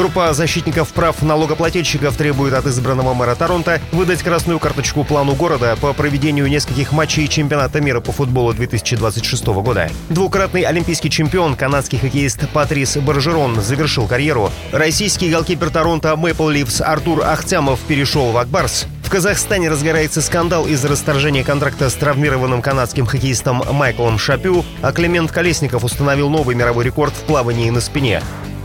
Группа защитников прав налогоплательщиков требует от избранного мэра Торонто выдать красную карточку плану города по проведению нескольких матчей чемпионата мира по футболу 2026 года. Двукратный олимпийский чемпион, канадский хоккеист Патрис Баржерон завершил карьеру. Российский голкипер Торонто Мэпл Ливс Артур Ахтямов перешел в Акбарс. В Казахстане разгорается скандал из-за расторжения контракта с травмированным канадским хоккеистом Майклом Шапю, а Климент Колесников установил новый мировой рекорд в плавании на спине.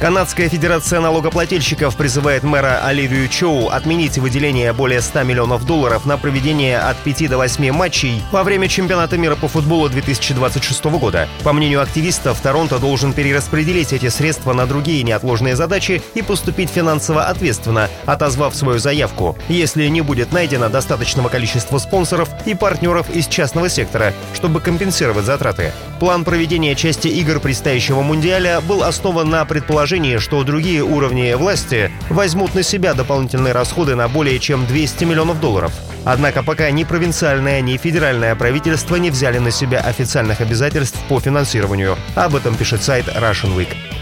Канадская федерация налогоплательщиков призывает мэра Оливию Чоу отменить выделение более 100 миллионов долларов на проведение от 5 до 8 матчей во время чемпионата мира по футболу 2026 года. По мнению активистов, Торонто должен перераспределить эти средства на другие неотложные задачи и поступить финансово ответственно, отозвав свою заявку, если не будет найдено достаточного количества спонсоров и партнеров из частного сектора, чтобы компенсировать затраты. План проведения части игр предстоящего Мундиаля был основан на предположении предположении, что другие уровни власти возьмут на себя дополнительные расходы на более чем 200 миллионов долларов. Однако пока ни провинциальное, ни федеральное правительство не взяли на себя официальных обязательств по финансированию. Об этом пишет сайт Russian Week.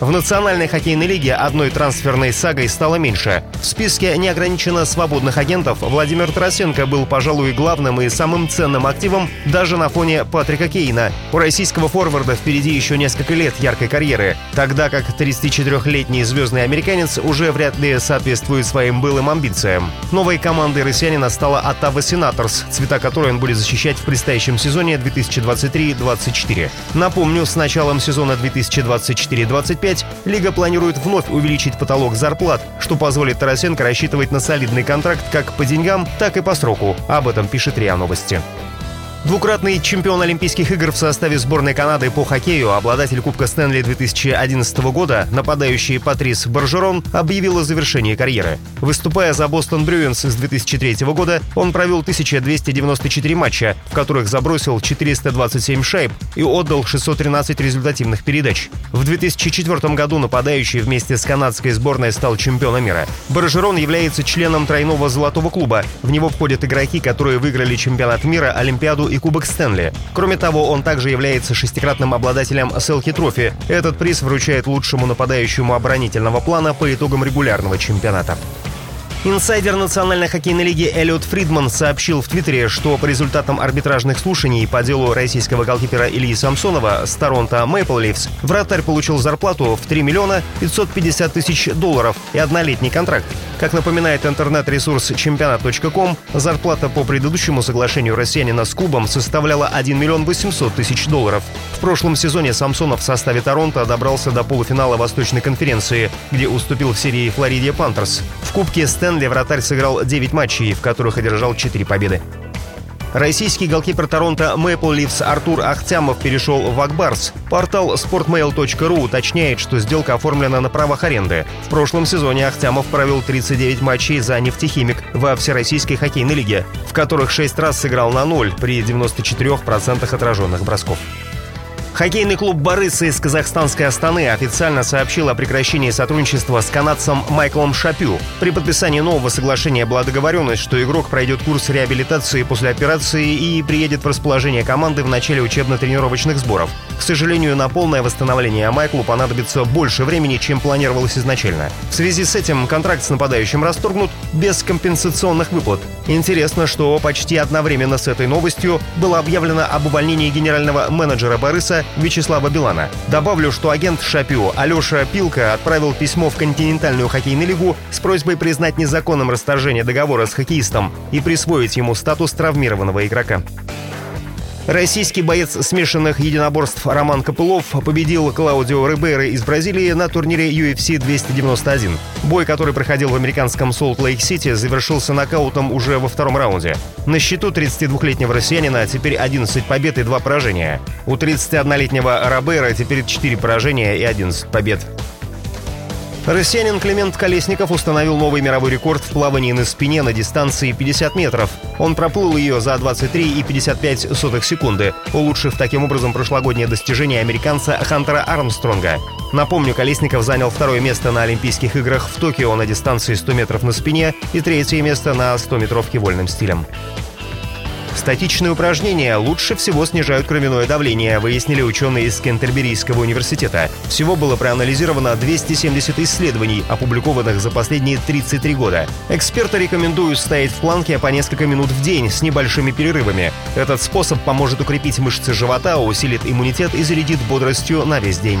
В Национальной хоккейной лиге одной трансферной сагой стало меньше. В списке неограниченно свободных агентов Владимир Тарасенко был, пожалуй, главным и самым ценным активом даже на фоне Патрика Кейна. У российского форварда впереди еще несколько лет яркой карьеры, тогда как 34-летний звездный американец уже вряд ли соответствует своим былым амбициям. Новой командой россиянина стала Оттава Сенаторс, цвета которой он будет защищать в предстоящем сезоне 2023-2024. Напомню, с началом сезона 2024-2025 2025 Лига планирует вновь увеличить потолок зарплат, что позволит Тарасенко рассчитывать на солидный контракт как по деньгам, так и по сроку. Об этом пишет РИА Новости. Двукратный чемпион Олимпийских игр в составе сборной Канады по хоккею, обладатель Кубка Стэнли 2011 года, нападающий Патрис Баржерон, объявил о завершении карьеры. Выступая за Бостон Брюинс с 2003 года, он провел 1294 матча, в которых забросил 427 шайб и отдал 613 результативных передач. В 2004 году нападающий вместе с канадской сборной стал чемпионом мира. Баржерон является членом тройного золотого клуба. В него входят игроки, которые выиграли чемпионат мира, Олимпиаду и Кубок Стэнли. Кроме того, он также является шестикратным обладателем Селки Трофи. Этот приз вручает лучшему нападающему оборонительного плана по итогам регулярного чемпионата. Инсайдер Национальной хоккейной лиги Эллиот Фридман сообщил в Твиттере, что по результатам арбитражных слушаний по делу российского голкипера Ильи Самсонова с Торонто Мэйпл Ливс вратарь получил зарплату в 3 миллиона 550 тысяч долларов и однолетний контракт. Как напоминает интернет-ресурс чемпионат.ком, зарплата по предыдущему соглашению россиянина с клубом составляла 1 миллион 800 тысяч долларов. В прошлом сезоне Самсонов в составе Торонто добрался до полуфинала Восточной конференции, где уступил в серии Флориде Пантерс. В Кубке Стэн Бенли вратарь сыграл 9 матчей, в которых одержал 4 победы. Российский голкипер Торонто Мэпл Ливс Артур Ахтямов перешел в Акбарс. Портал sportmail.ru уточняет, что сделка оформлена на правах аренды. В прошлом сезоне Ахтямов провел 39 матчей за «Нефтехимик» во Всероссийской хоккейной лиге, в которых 6 раз сыграл на ноль при 94% отраженных бросков. Хоккейный клуб «Барысы» из казахстанской Астаны официально сообщил о прекращении сотрудничества с канадцем Майклом Шапю. При подписании нового соглашения была договоренность, что игрок пройдет курс реабилитации после операции и приедет в расположение команды в начале учебно-тренировочных сборов. К сожалению, на полное восстановление Майклу понадобится больше времени, чем планировалось изначально. В связи с этим контракт с нападающим расторгнут без компенсационных выплат. Интересно, что почти одновременно с этой новостью было объявлено об увольнении генерального менеджера Барыса Вячеслава Билана. Добавлю, что агент Шапио Алеша Пилка отправил письмо в континентальную хоккейную лигу с просьбой признать незаконным расторжение договора с хоккеистом и присвоить ему статус травмированного игрока. Российский боец смешанных единоборств Роман Копылов победил Клаудио Рибейро из Бразилии на турнире UFC 291. Бой, который проходил в американском Солт-Лейк-Сити, завершился нокаутом уже во втором раунде. На счету 32-летнего россиянина теперь 11 побед и 2 поражения. У 31-летнего Робейра теперь 4 поражения и 11 побед. Россиянин Климент Колесников установил новый мировой рекорд в плавании на спине на дистанции 50 метров. Он проплыл ее за 23,55 секунды, улучшив таким образом прошлогоднее достижение американца Хантера Армстронга. Напомню, Колесников занял второе место на Олимпийских играх в Токио на дистанции 100 метров на спине и третье место на 100-метровке вольным стилем. Статичные упражнения лучше всего снижают кровяное давление, выяснили ученые из Кентерберийского университета. Всего было проанализировано 270 исследований, опубликованных за последние 33 года. Эксперты рекомендуют стоять в планке по несколько минут в день с небольшими перерывами. Этот способ поможет укрепить мышцы живота, усилит иммунитет и зарядит бодростью на весь день.